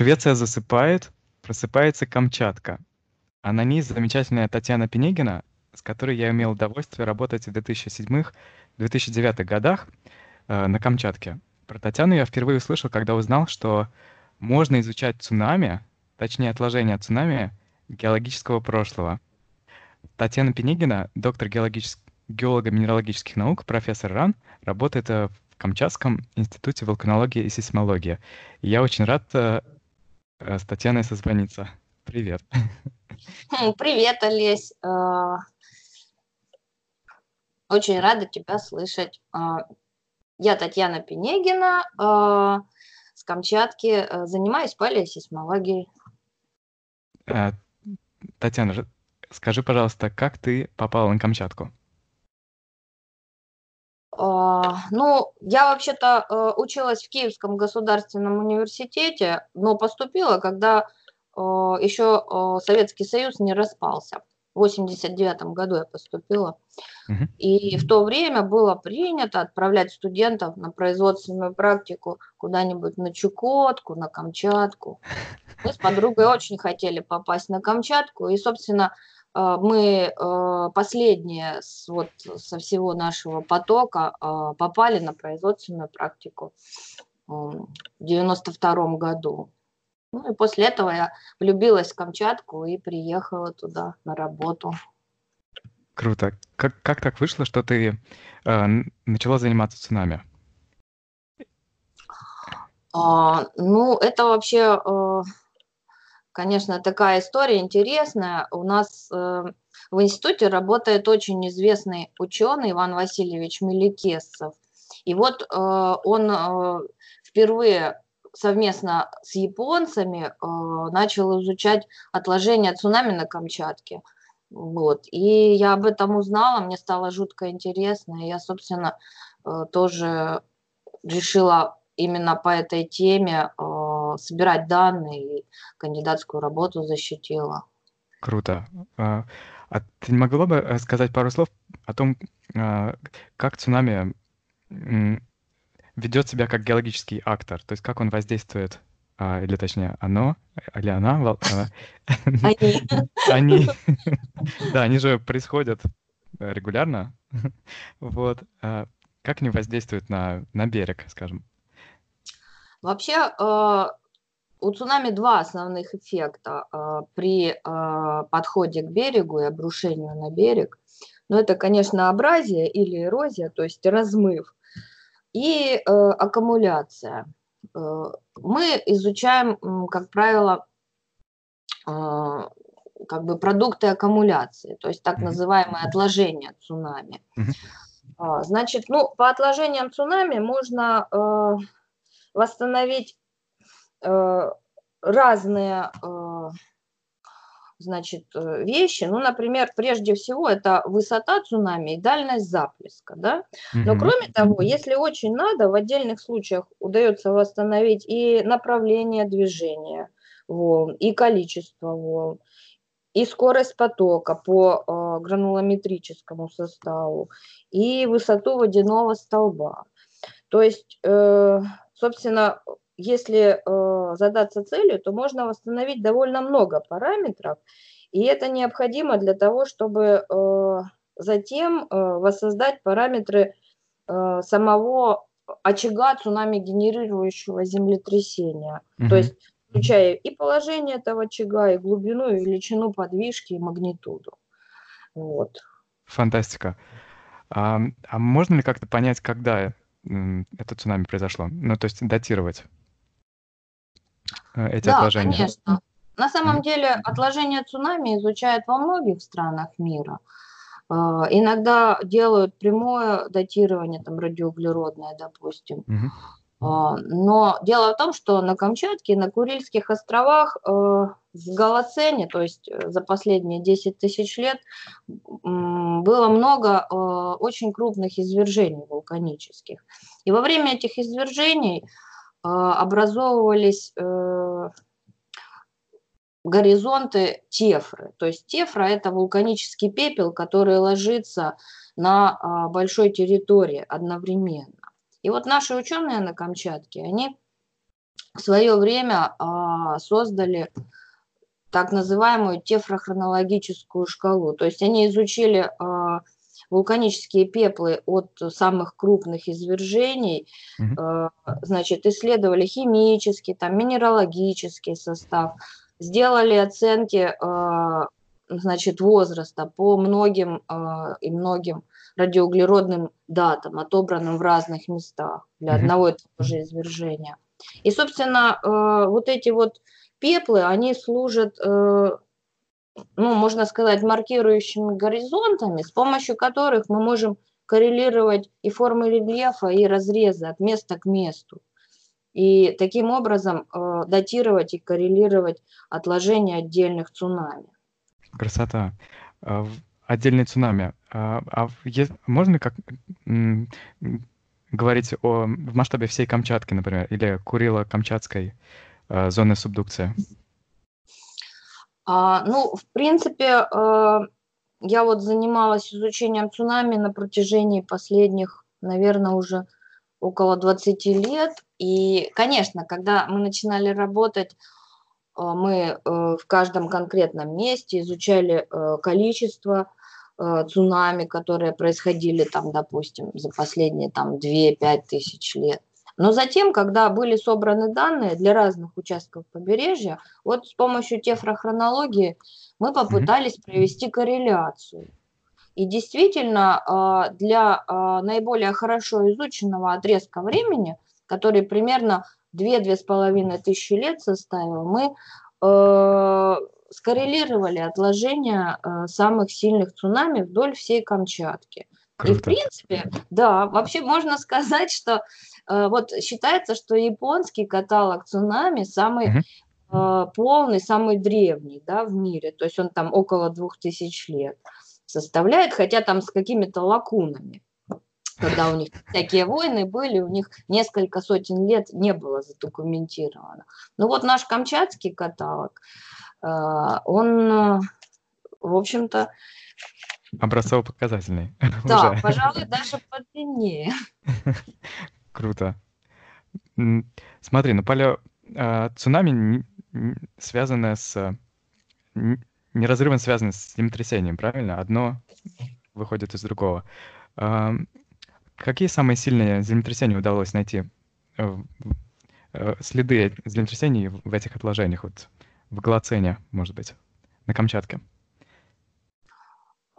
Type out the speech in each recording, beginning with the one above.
Швеция засыпает, просыпается Камчатка. А на ней замечательная Татьяна Пенегина, с которой я имел удовольствие работать в 2007-2009 годах э, на Камчатке. Про Татьяну я впервые услышал, когда узнал, что можно изучать цунами, точнее отложения цунами геологического прошлого. Татьяна Пенегина, доктор геологических геолого-минералогических наук, профессор РАН, работает э, в Камчатском институте вулканологии и сейсмологии. Я очень рад э, э, с Татьяной созвониться. Привет. Привет, Олесь. Очень рада тебя слышать. Я Татьяна Пенегина, с Камчатки, занимаюсь палеосейсмологией. Татьяна, скажи, пожалуйста, как ты попала на Камчатку? А, ну, я вообще-то э, училась в Киевском государственном университете, но поступила, когда э, еще э, Советский Союз не распался. В 89 году я поступила. Uh-huh. И в то время было принято отправлять студентов на производственную практику куда-нибудь на Чукотку, на Камчатку. Мы с подругой очень хотели попасть на Камчатку. И, собственно, а, мы а, последние вот со всего нашего потока а, попали на производственную практику в 92 году. Ну и после этого я влюбилась в Камчатку и приехала туда на работу. Круто. Как, как так вышло, что ты э, начала заниматься цунами? А, ну, это вообще э, конечно, такая история интересная. У нас э, в институте работает очень известный ученый Иван Васильевич Меликесов. И вот э, он э, впервые совместно с японцами э, начал изучать отложения цунами на Камчатке. Вот. И я об этом узнала, мне стало жутко интересно. И я, собственно, э, тоже решила именно по этой теме э, собирать данные и кандидатскую работу защитила. Круто. А, а ты не могла бы сказать пару слов о том, а, как цунами ведет себя как геологический актор, то есть как он воздействует, а, или точнее оно, или она, они, да, они же происходят регулярно, вот, как они воздействуют на на берег, скажем? Вообще, у цунами два основных эффекта э, при э, подходе к берегу и обрушению на берег. Но это, конечно, абразия или эрозия, то есть размыв, и э, аккумуляция. Э, мы изучаем, как правило, э, как бы продукты аккумуляции, то есть так называемые отложения цунами. Mm-hmm. Значит, ну, по отложениям цунами можно э, восстановить Э, разные э, значит, э, вещи. Ну, например, прежде всего, это высота цунами и дальность заплеска, да. Но кроме того, если очень надо, в отдельных случаях удается восстановить и направление движения волн, и количество волн, и скорость потока по э, гранулометрическому составу, и высоту водяного столба. То есть, э, собственно, если э, задаться целью, то можно восстановить довольно много параметров, и это необходимо для того, чтобы э, затем э, воссоздать параметры э, самого очага цунами генерирующего землетрясения. Mm-hmm. То есть включая и положение этого очага, и глубину, и величину подвижки, и магнитуду. Вот. Фантастика. А, а можно ли как-то понять, когда это цунами произошло? Ну, то есть датировать? Э, эти да, отложения? конечно. На самом деле отложения цунами изучают во многих странах мира. Э, иногда делают прямое датирование, там радиоуглеродное, допустим. Угу. Но дело в том, что на Камчатке, на Курильских островах в Голоцене, то есть за последние 10 тысяч лет, было много очень крупных извержений вулканических. И во время этих извержений образовывались э, горизонты тефры. То есть тефра – это вулканический пепел, который ложится на а, большой территории одновременно. И вот наши ученые на Камчатке, они в свое время а, создали так называемую тефрохронологическую шкалу. То есть они изучили а, вулканические пеплы от самых крупных извержений, mm-hmm. значит, исследовали химический, там, минералогический состав, сделали оценки, значит, возраста по многим и многим радиоуглеродным датам, отобранным в разных местах для одного и того же извержения. И, собственно, э, вот эти вот пеплы, они служат, э, ну, можно сказать, маркирующими горизонтами, с помощью которых мы можем коррелировать и формы рельефа, и разрезы от места к месту. И таким образом э, датировать и коррелировать отложения отдельных цунами. Красота. А отдельные цунами. А, а можно как говорить о в масштабе всей Камчатки, например, или Курила-Камчатской э, зоны субдукции? А, ну, в принципе, э, я вот занималась изучением цунами на протяжении последних, наверное, уже около 20 лет. И, конечно, когда мы начинали работать, э, мы э, в каждом конкретном месте изучали э, количество цунами, которые происходили там, допустим, за последние там 2-5 тысяч лет. Но затем, когда были собраны данные для разных участков побережья, вот с помощью тефрохронологии мы попытались провести корреляцию. И действительно, а, для а, наиболее хорошо изученного отрезка времени, который примерно 2-2,5 тысячи лет составил, мы э, скоррелировали отложения э, самых сильных цунами вдоль всей Камчатки. И в принципе, да, вообще можно сказать, что вот считается, что японский каталог цунами самый угу. э, полный, самый древний, да, в мире. То есть он там около двух тысяч лет составляет, хотя там с какими-то лакунами. Когда у них всякие войны были, у них несколько сотен лет не было задокументировано. Ну вот наш камчатский каталог, а, он, э, в общем-то... Образцово-показательный. Да, пожалуй, даже подлиннее. Круто. Смотри, ну. А, цунами связано с... Неразрывно связано с землетрясением, правильно? Одно выходит из другого. А, какие самые сильные землетрясения удалось найти? Э, э, следы землетрясений в этих отложениях? Вот в Голоцене, может быть, на Камчатке?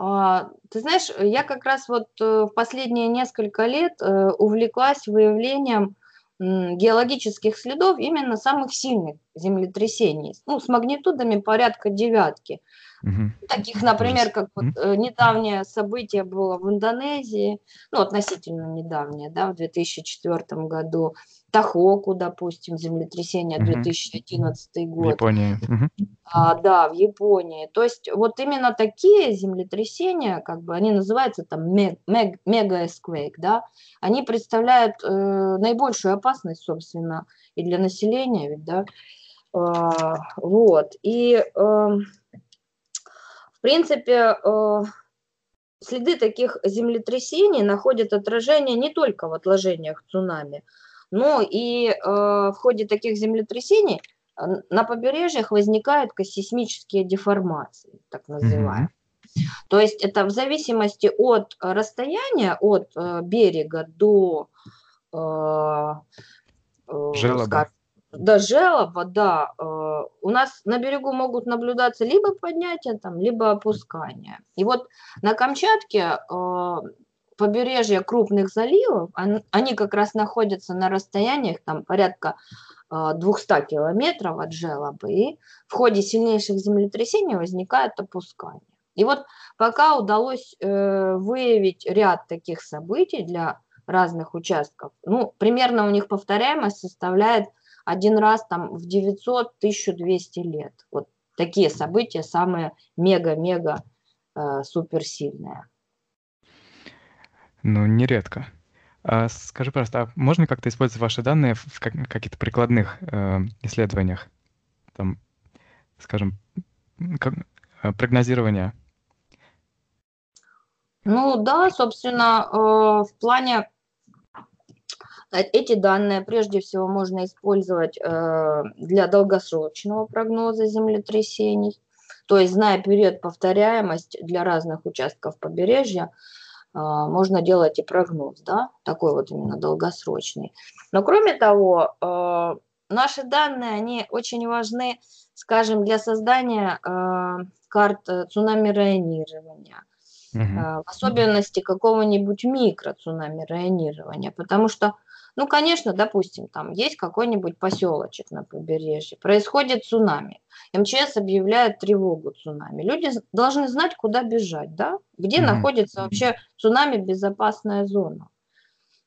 А, ты знаешь, я как раз вот э, в последние несколько лет э, увлеклась выявлением геологических следов именно самых сильных землетрясений, ну, с магнитудами порядка девятки. Угу. Таких, например, как вот угу. недавнее событие было в Индонезии, ну, относительно недавнее, да, в 2004 году, Тахоку, допустим, землетрясение угу. 2011 год. В Японии. А, да, в Японии. То есть вот именно такие землетрясения, как бы они называются там мега-эсквейк, да, они представляют э, наибольшую опасность, собственно, и для населения, ведь, да, э, вот. И э, в принципе э, следы таких землетрясений находят отражение не только в отложениях цунами, ну и э, в ходе таких землетрясений э, на побережьях возникают сейсмические деформации, так называемые. Mm-hmm. То есть это в зависимости от расстояния от э, берега до э, э, желоба. до желоба, да, э, у нас на берегу могут наблюдаться либо поднятие там, либо опускание. И вот на Камчатке э, побережья крупных заливов, они как раз находятся на расстояниях там порядка 200 а, километров от желобы, и в ходе сильнейших землетрясений возникает опускание. И вот пока удалось э, выявить ряд таких событий для разных участков, ну, примерно у них повторяемость составляет один раз там в 900-1200 лет. Вот такие события самые мега-мега э, суперсильные. Ну, нередко. А скажи, пожалуйста, а можно как-то использовать ваши данные в как- каких-то прикладных э, исследованиях? Там, скажем, как, э, прогнозирования? Ну да, собственно, э, в плане э, эти данные прежде всего можно использовать для долгосрочного прогноза землетрясений. То есть, зная период повторяемость для разных участков побережья, можно делать и прогноз, да, такой вот именно долгосрочный. Но кроме того, наши данные, они очень важны, скажем, для создания карт цунами-районирования, угу. в особенности какого-нибудь микроцунами-районирования, потому что, ну, конечно, допустим, там есть какой-нибудь поселочек на побережье, происходит цунами, МЧС объявляет тревогу цунами. Люди должны знать, куда бежать, да? Где mm находится вообще цунами безопасная зона.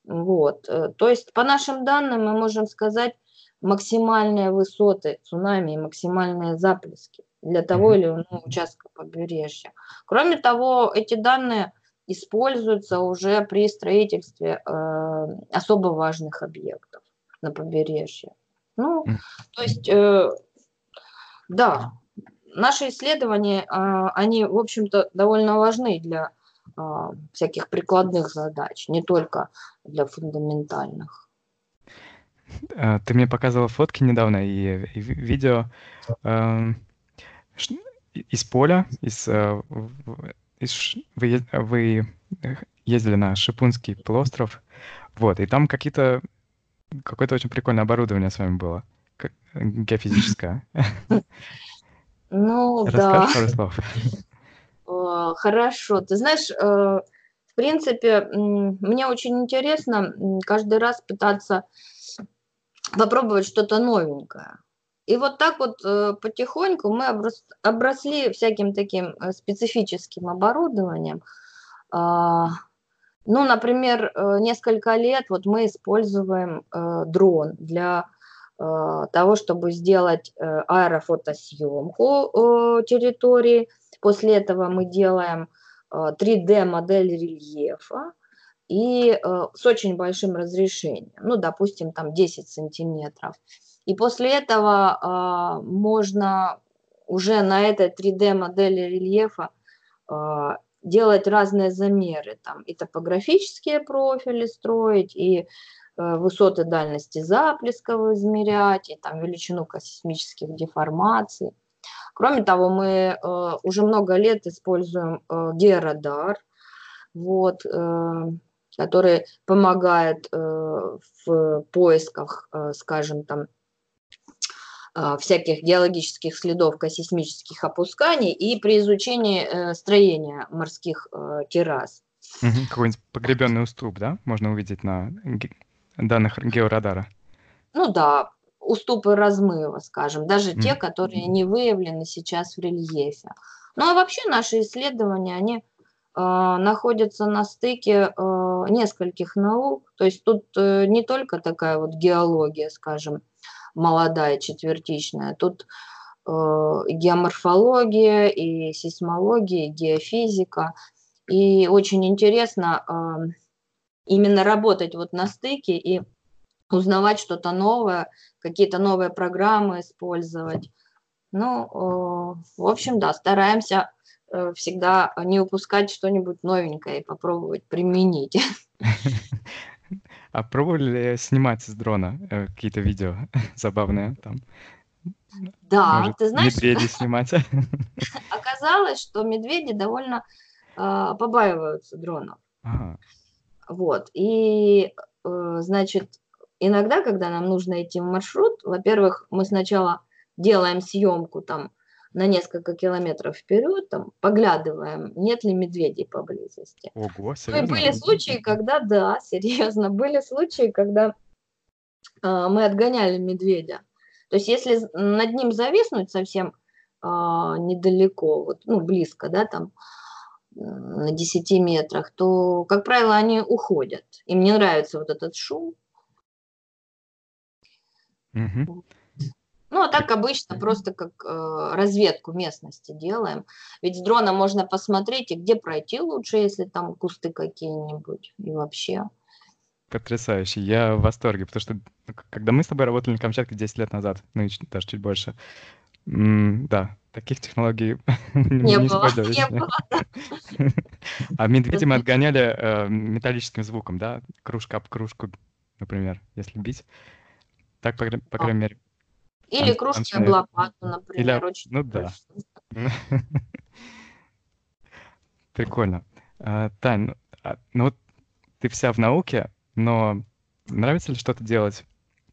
Вот. Э, то есть, по нашим данным, мы можем сказать максимальные высоты цунами и максимальные заплески для того или иного участка побережья. Кроме того, эти данные используются уже при строительстве э, особо важных объектов на побережье. Ну, то есть, э, да, наши исследования, э, они, в общем-то, довольно важны для э, всяких прикладных задач, не только для фундаментальных. Э, ты мне показывала фотки недавно и, и видео. Э, из поля, из, э, из вы, вы ездили на Шипунский полуостров, вот, и там какие-то какое-то очень прикольное оборудование с вами было, как, геофизическое. Ну, да. пару слов? Хорошо. Ты знаешь, э, в принципе, мне очень интересно каждый раз пытаться попробовать что-то новенькое. И вот так вот э, потихоньку мы обросли всяким таким э, специфическим оборудованием. А, ну, например, э, несколько лет вот мы используем дрон для того, чтобы сделать аэрофотосъемку территории. После этого мы делаем 3D-модель рельефа и с очень большим разрешением, ну, допустим, там 10 сантиметров. И после этого э, можно уже на этой 3D-модели рельефа э, делать разные замеры, там и топографические профили строить, и э, высоты дальности заплесков измерять, и там величину космических деформаций. Кроме того, мы э, уже много лет используем э, георадар, вот, э, который помогает э, в поисках, э, скажем, там, всяких геологических следов космических опусканий и при изучении э, строения морских э, террас. Угу, какой-нибудь погребенный уступ, да, можно увидеть на данных георадара? Ну да, уступы размыва, скажем, даже mm. те, которые не выявлены сейчас в рельефе. Ну а вообще наши исследования, они э, находятся на стыке э, нескольких наук, то есть тут э, не только такая вот геология, скажем, молодая, четвертичная. Тут э, геоморфология, и сейсмология, и геофизика. И очень интересно э, именно работать вот на стыке и узнавать что-то новое, какие-то новые программы использовать. Ну, э, в общем, да, стараемся э, всегда не упускать что-нибудь новенькое и попробовать применить. А пробовали снимать с дрона э, какие-то видео забавные там? Да, Может, ты знаешь... Медведи снимать? Оказалось, что медведи довольно э, побаиваются дронов. Ага. Вот. И, э, значит, иногда, когда нам нужно идти в маршрут, во-первых, мы сначала делаем съемку там на несколько километров вперед, там, поглядываем, нет ли медведей поблизости. Ого, серьезно? Ну, и были случаи, когда, да, серьезно, были случаи, когда э, мы отгоняли медведя. То есть если над ним зависнуть совсем э, недалеко, вот, ну, близко, да, там, на 10 метрах, то, как правило, они уходят. Им не нравится вот этот шум. Угу. Ну, а так обычно просто как э, разведку местности делаем. Ведь с дрона можно посмотреть, и где пройти лучше, если там кусты какие-нибудь и вообще. Потрясающе. Я в восторге, потому что ну, когда мы с тобой работали на Камчатке 10 лет назад, ну, даже чуть больше, М, Да, таких технологий Не не было, не было. А медведей мы отгоняли э, металлическим звуком, да? Кружка об кружку, например, если бить. Так, по, по крайней мере, Или там кружки об лопату, Или, например, об- очень ну да, прикольно. А, Тань, ну а, ну вот ты вся в науке, но нравится ли что-то делать,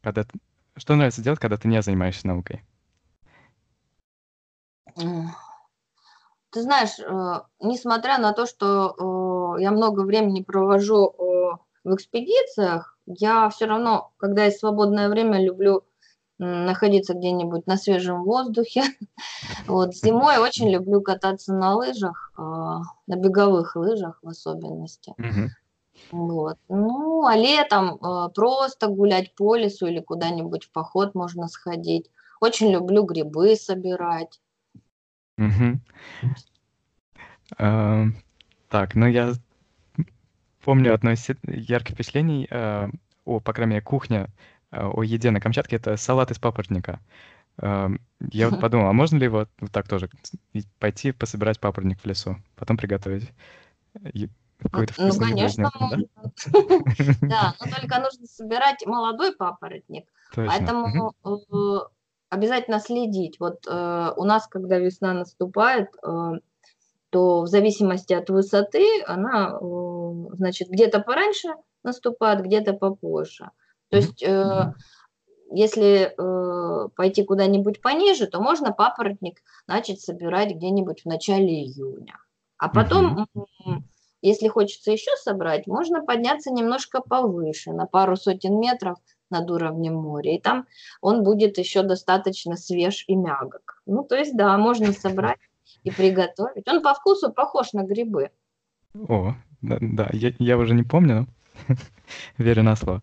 когда ты... Что нравится делать, когда ты не занимаешься наукой? Ты знаешь, э, несмотря на то, что э, я много времени провожу э, в экспедициях, я все равно, когда есть свободное время, люблю находиться где-нибудь на свежем воздухе. Вот зимой очень люблю кататься на лыжах, э, на беговых лыжах в особенности. Вот. Ну, а летом э, просто гулять по лесу или куда-нибудь в поход можно сходить. Очень люблю грибы собирать. Мгм. А, Так, ну я помню одно из ярких впечатлений э, о, по крайней мере, кухне, э, о еде на Камчатке, это салат из папоротника. Эм, Я вот подумал, а можно ли вот, вот так тоже пойти пособирать папоротник в лесу, потом приготовить? Какой-то ну, конечно, да? Но только нужно собирать молодой папоротник, поэтому э, обязательно следить. Вот э, у нас, когда весна наступает, э, то в зависимости от высоты она, э, значит, где-то пораньше наступает, где-то попозже. То есть, э, если э, пойти куда-нибудь пониже, то можно папоротник начать собирать где-нибудь в начале июня. А потом, м, если хочется еще собрать, можно подняться немножко повыше, на пару сотен метров над уровнем моря. И там он будет еще достаточно свеж и мягок. Ну, то есть, да, можно собрать и приготовить. Он по вкусу похож на грибы. О, да, да, я, я уже не помню, но верю на слово.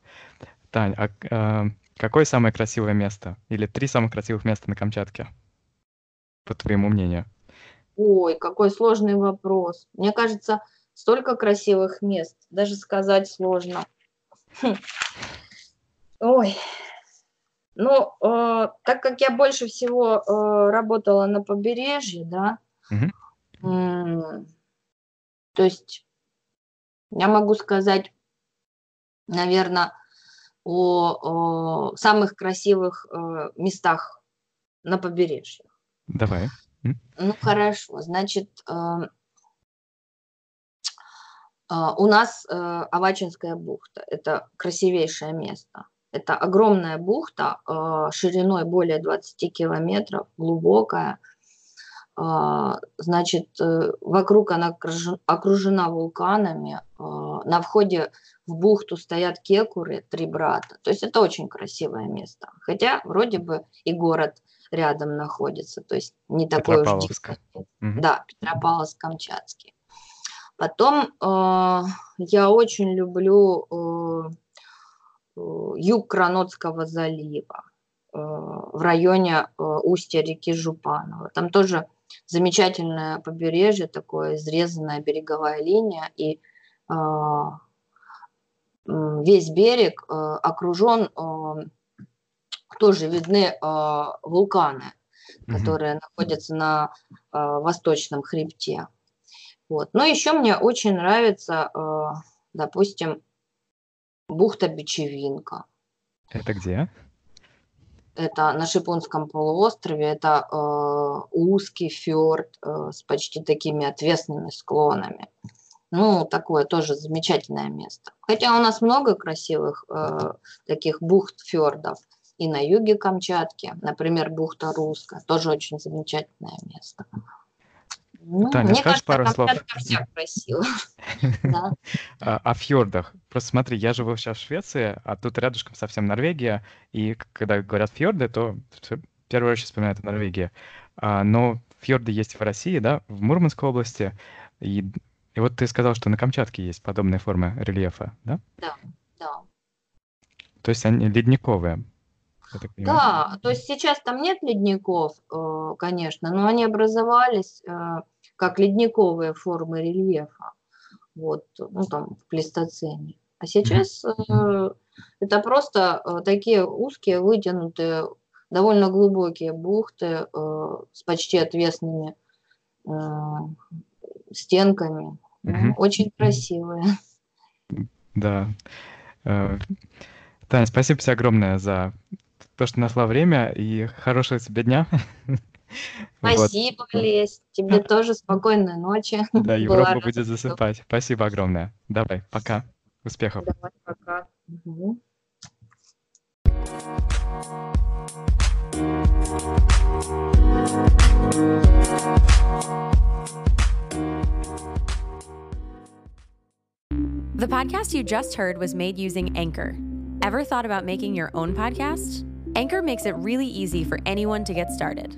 Тань, а а, какое самое красивое место? Или три самых красивых места на Камчатке, по твоему мнению? Ой, какой сложный вопрос. Мне кажется, столько красивых мест, даже сказать сложно. Хм. Ой, ну, э, так как я больше всего э, работала на побережье, да, Мгм. м, то есть я могу сказать, наверное, о, о самых красивых э, местах на побережье. Давай. Ну хорошо, значит, э, а, у нас э, Авачинская бухта. Это красивейшее место. Это огромная бухта э, шириной более 20 километров, глубокая. А, Значит, э, вокруг она окружен- окружена вулканами. А, На входе в бухту стоят кекуры, три брата. То есть это очень красивое место. Хотя вроде бы и город рядом находится. То есть не такой уж дикий. Да, Петропавловск-Камчатский. Потом э, я очень люблю э, э, юг Кранотского залива э, в районе э, устья реки Жупанова. Там тоже замечательное побережье, такое изрезанная береговая линия, и э, весь берег э, окружен, э, тоже видны э, вулканы Мгм. которые находятся на э, восточном хребте. Вот. Но еще мне очень нравится, э, допустим, бухта Бичевинка. Это где? Это на Шипунском полуострове, это э, узкий фьорд э, с почти такими отвесными склонами. Ну, такое тоже замечательное место. Хотя у нас много красивых э, таких бухт, фьордов и на юге Камчатки. Например, бухта Русская, тоже очень замечательное место. Ну, Таня, мне скажешь кажется, пару слов? Да. А, О фьордах. Просто смотри, я живу сейчас в Швеции, а тут рядышком совсем Норвегия, и когда говорят фьорды, то первую очередь вспоминают Норвегия. А, но фьорды есть в России, да, в Мурманской области, и, и вот ты сказал, что на Камчатке есть подобные формы рельефа, да? Да. То есть они ледниковые? Да, то есть сейчас там нет ледников, э, конечно, но они образовались э, как ледниковые формы рельефа, вот, ну там в плейстоцене. А сейчас э, это просто э, такие узкие вытянутые довольно глубокие бухты э, с почти отвесными э, стенками. Mm-hmm. Очень красивые. Да. Э, Таня, спасибо тебе огромное за то, что нашла время, и хорошего тебе дня. Спасибо, вот. Лесь. Тебе тоже спокойной ночи. Да, Европа будет засыпать. Спасибо огромное. Давай, пока. Успехов. Давай, пока. Угу. The podcast you just heard was made using Anchor. Ever thought about making your own podcast? Anchor makes it really easy for anyone to get started.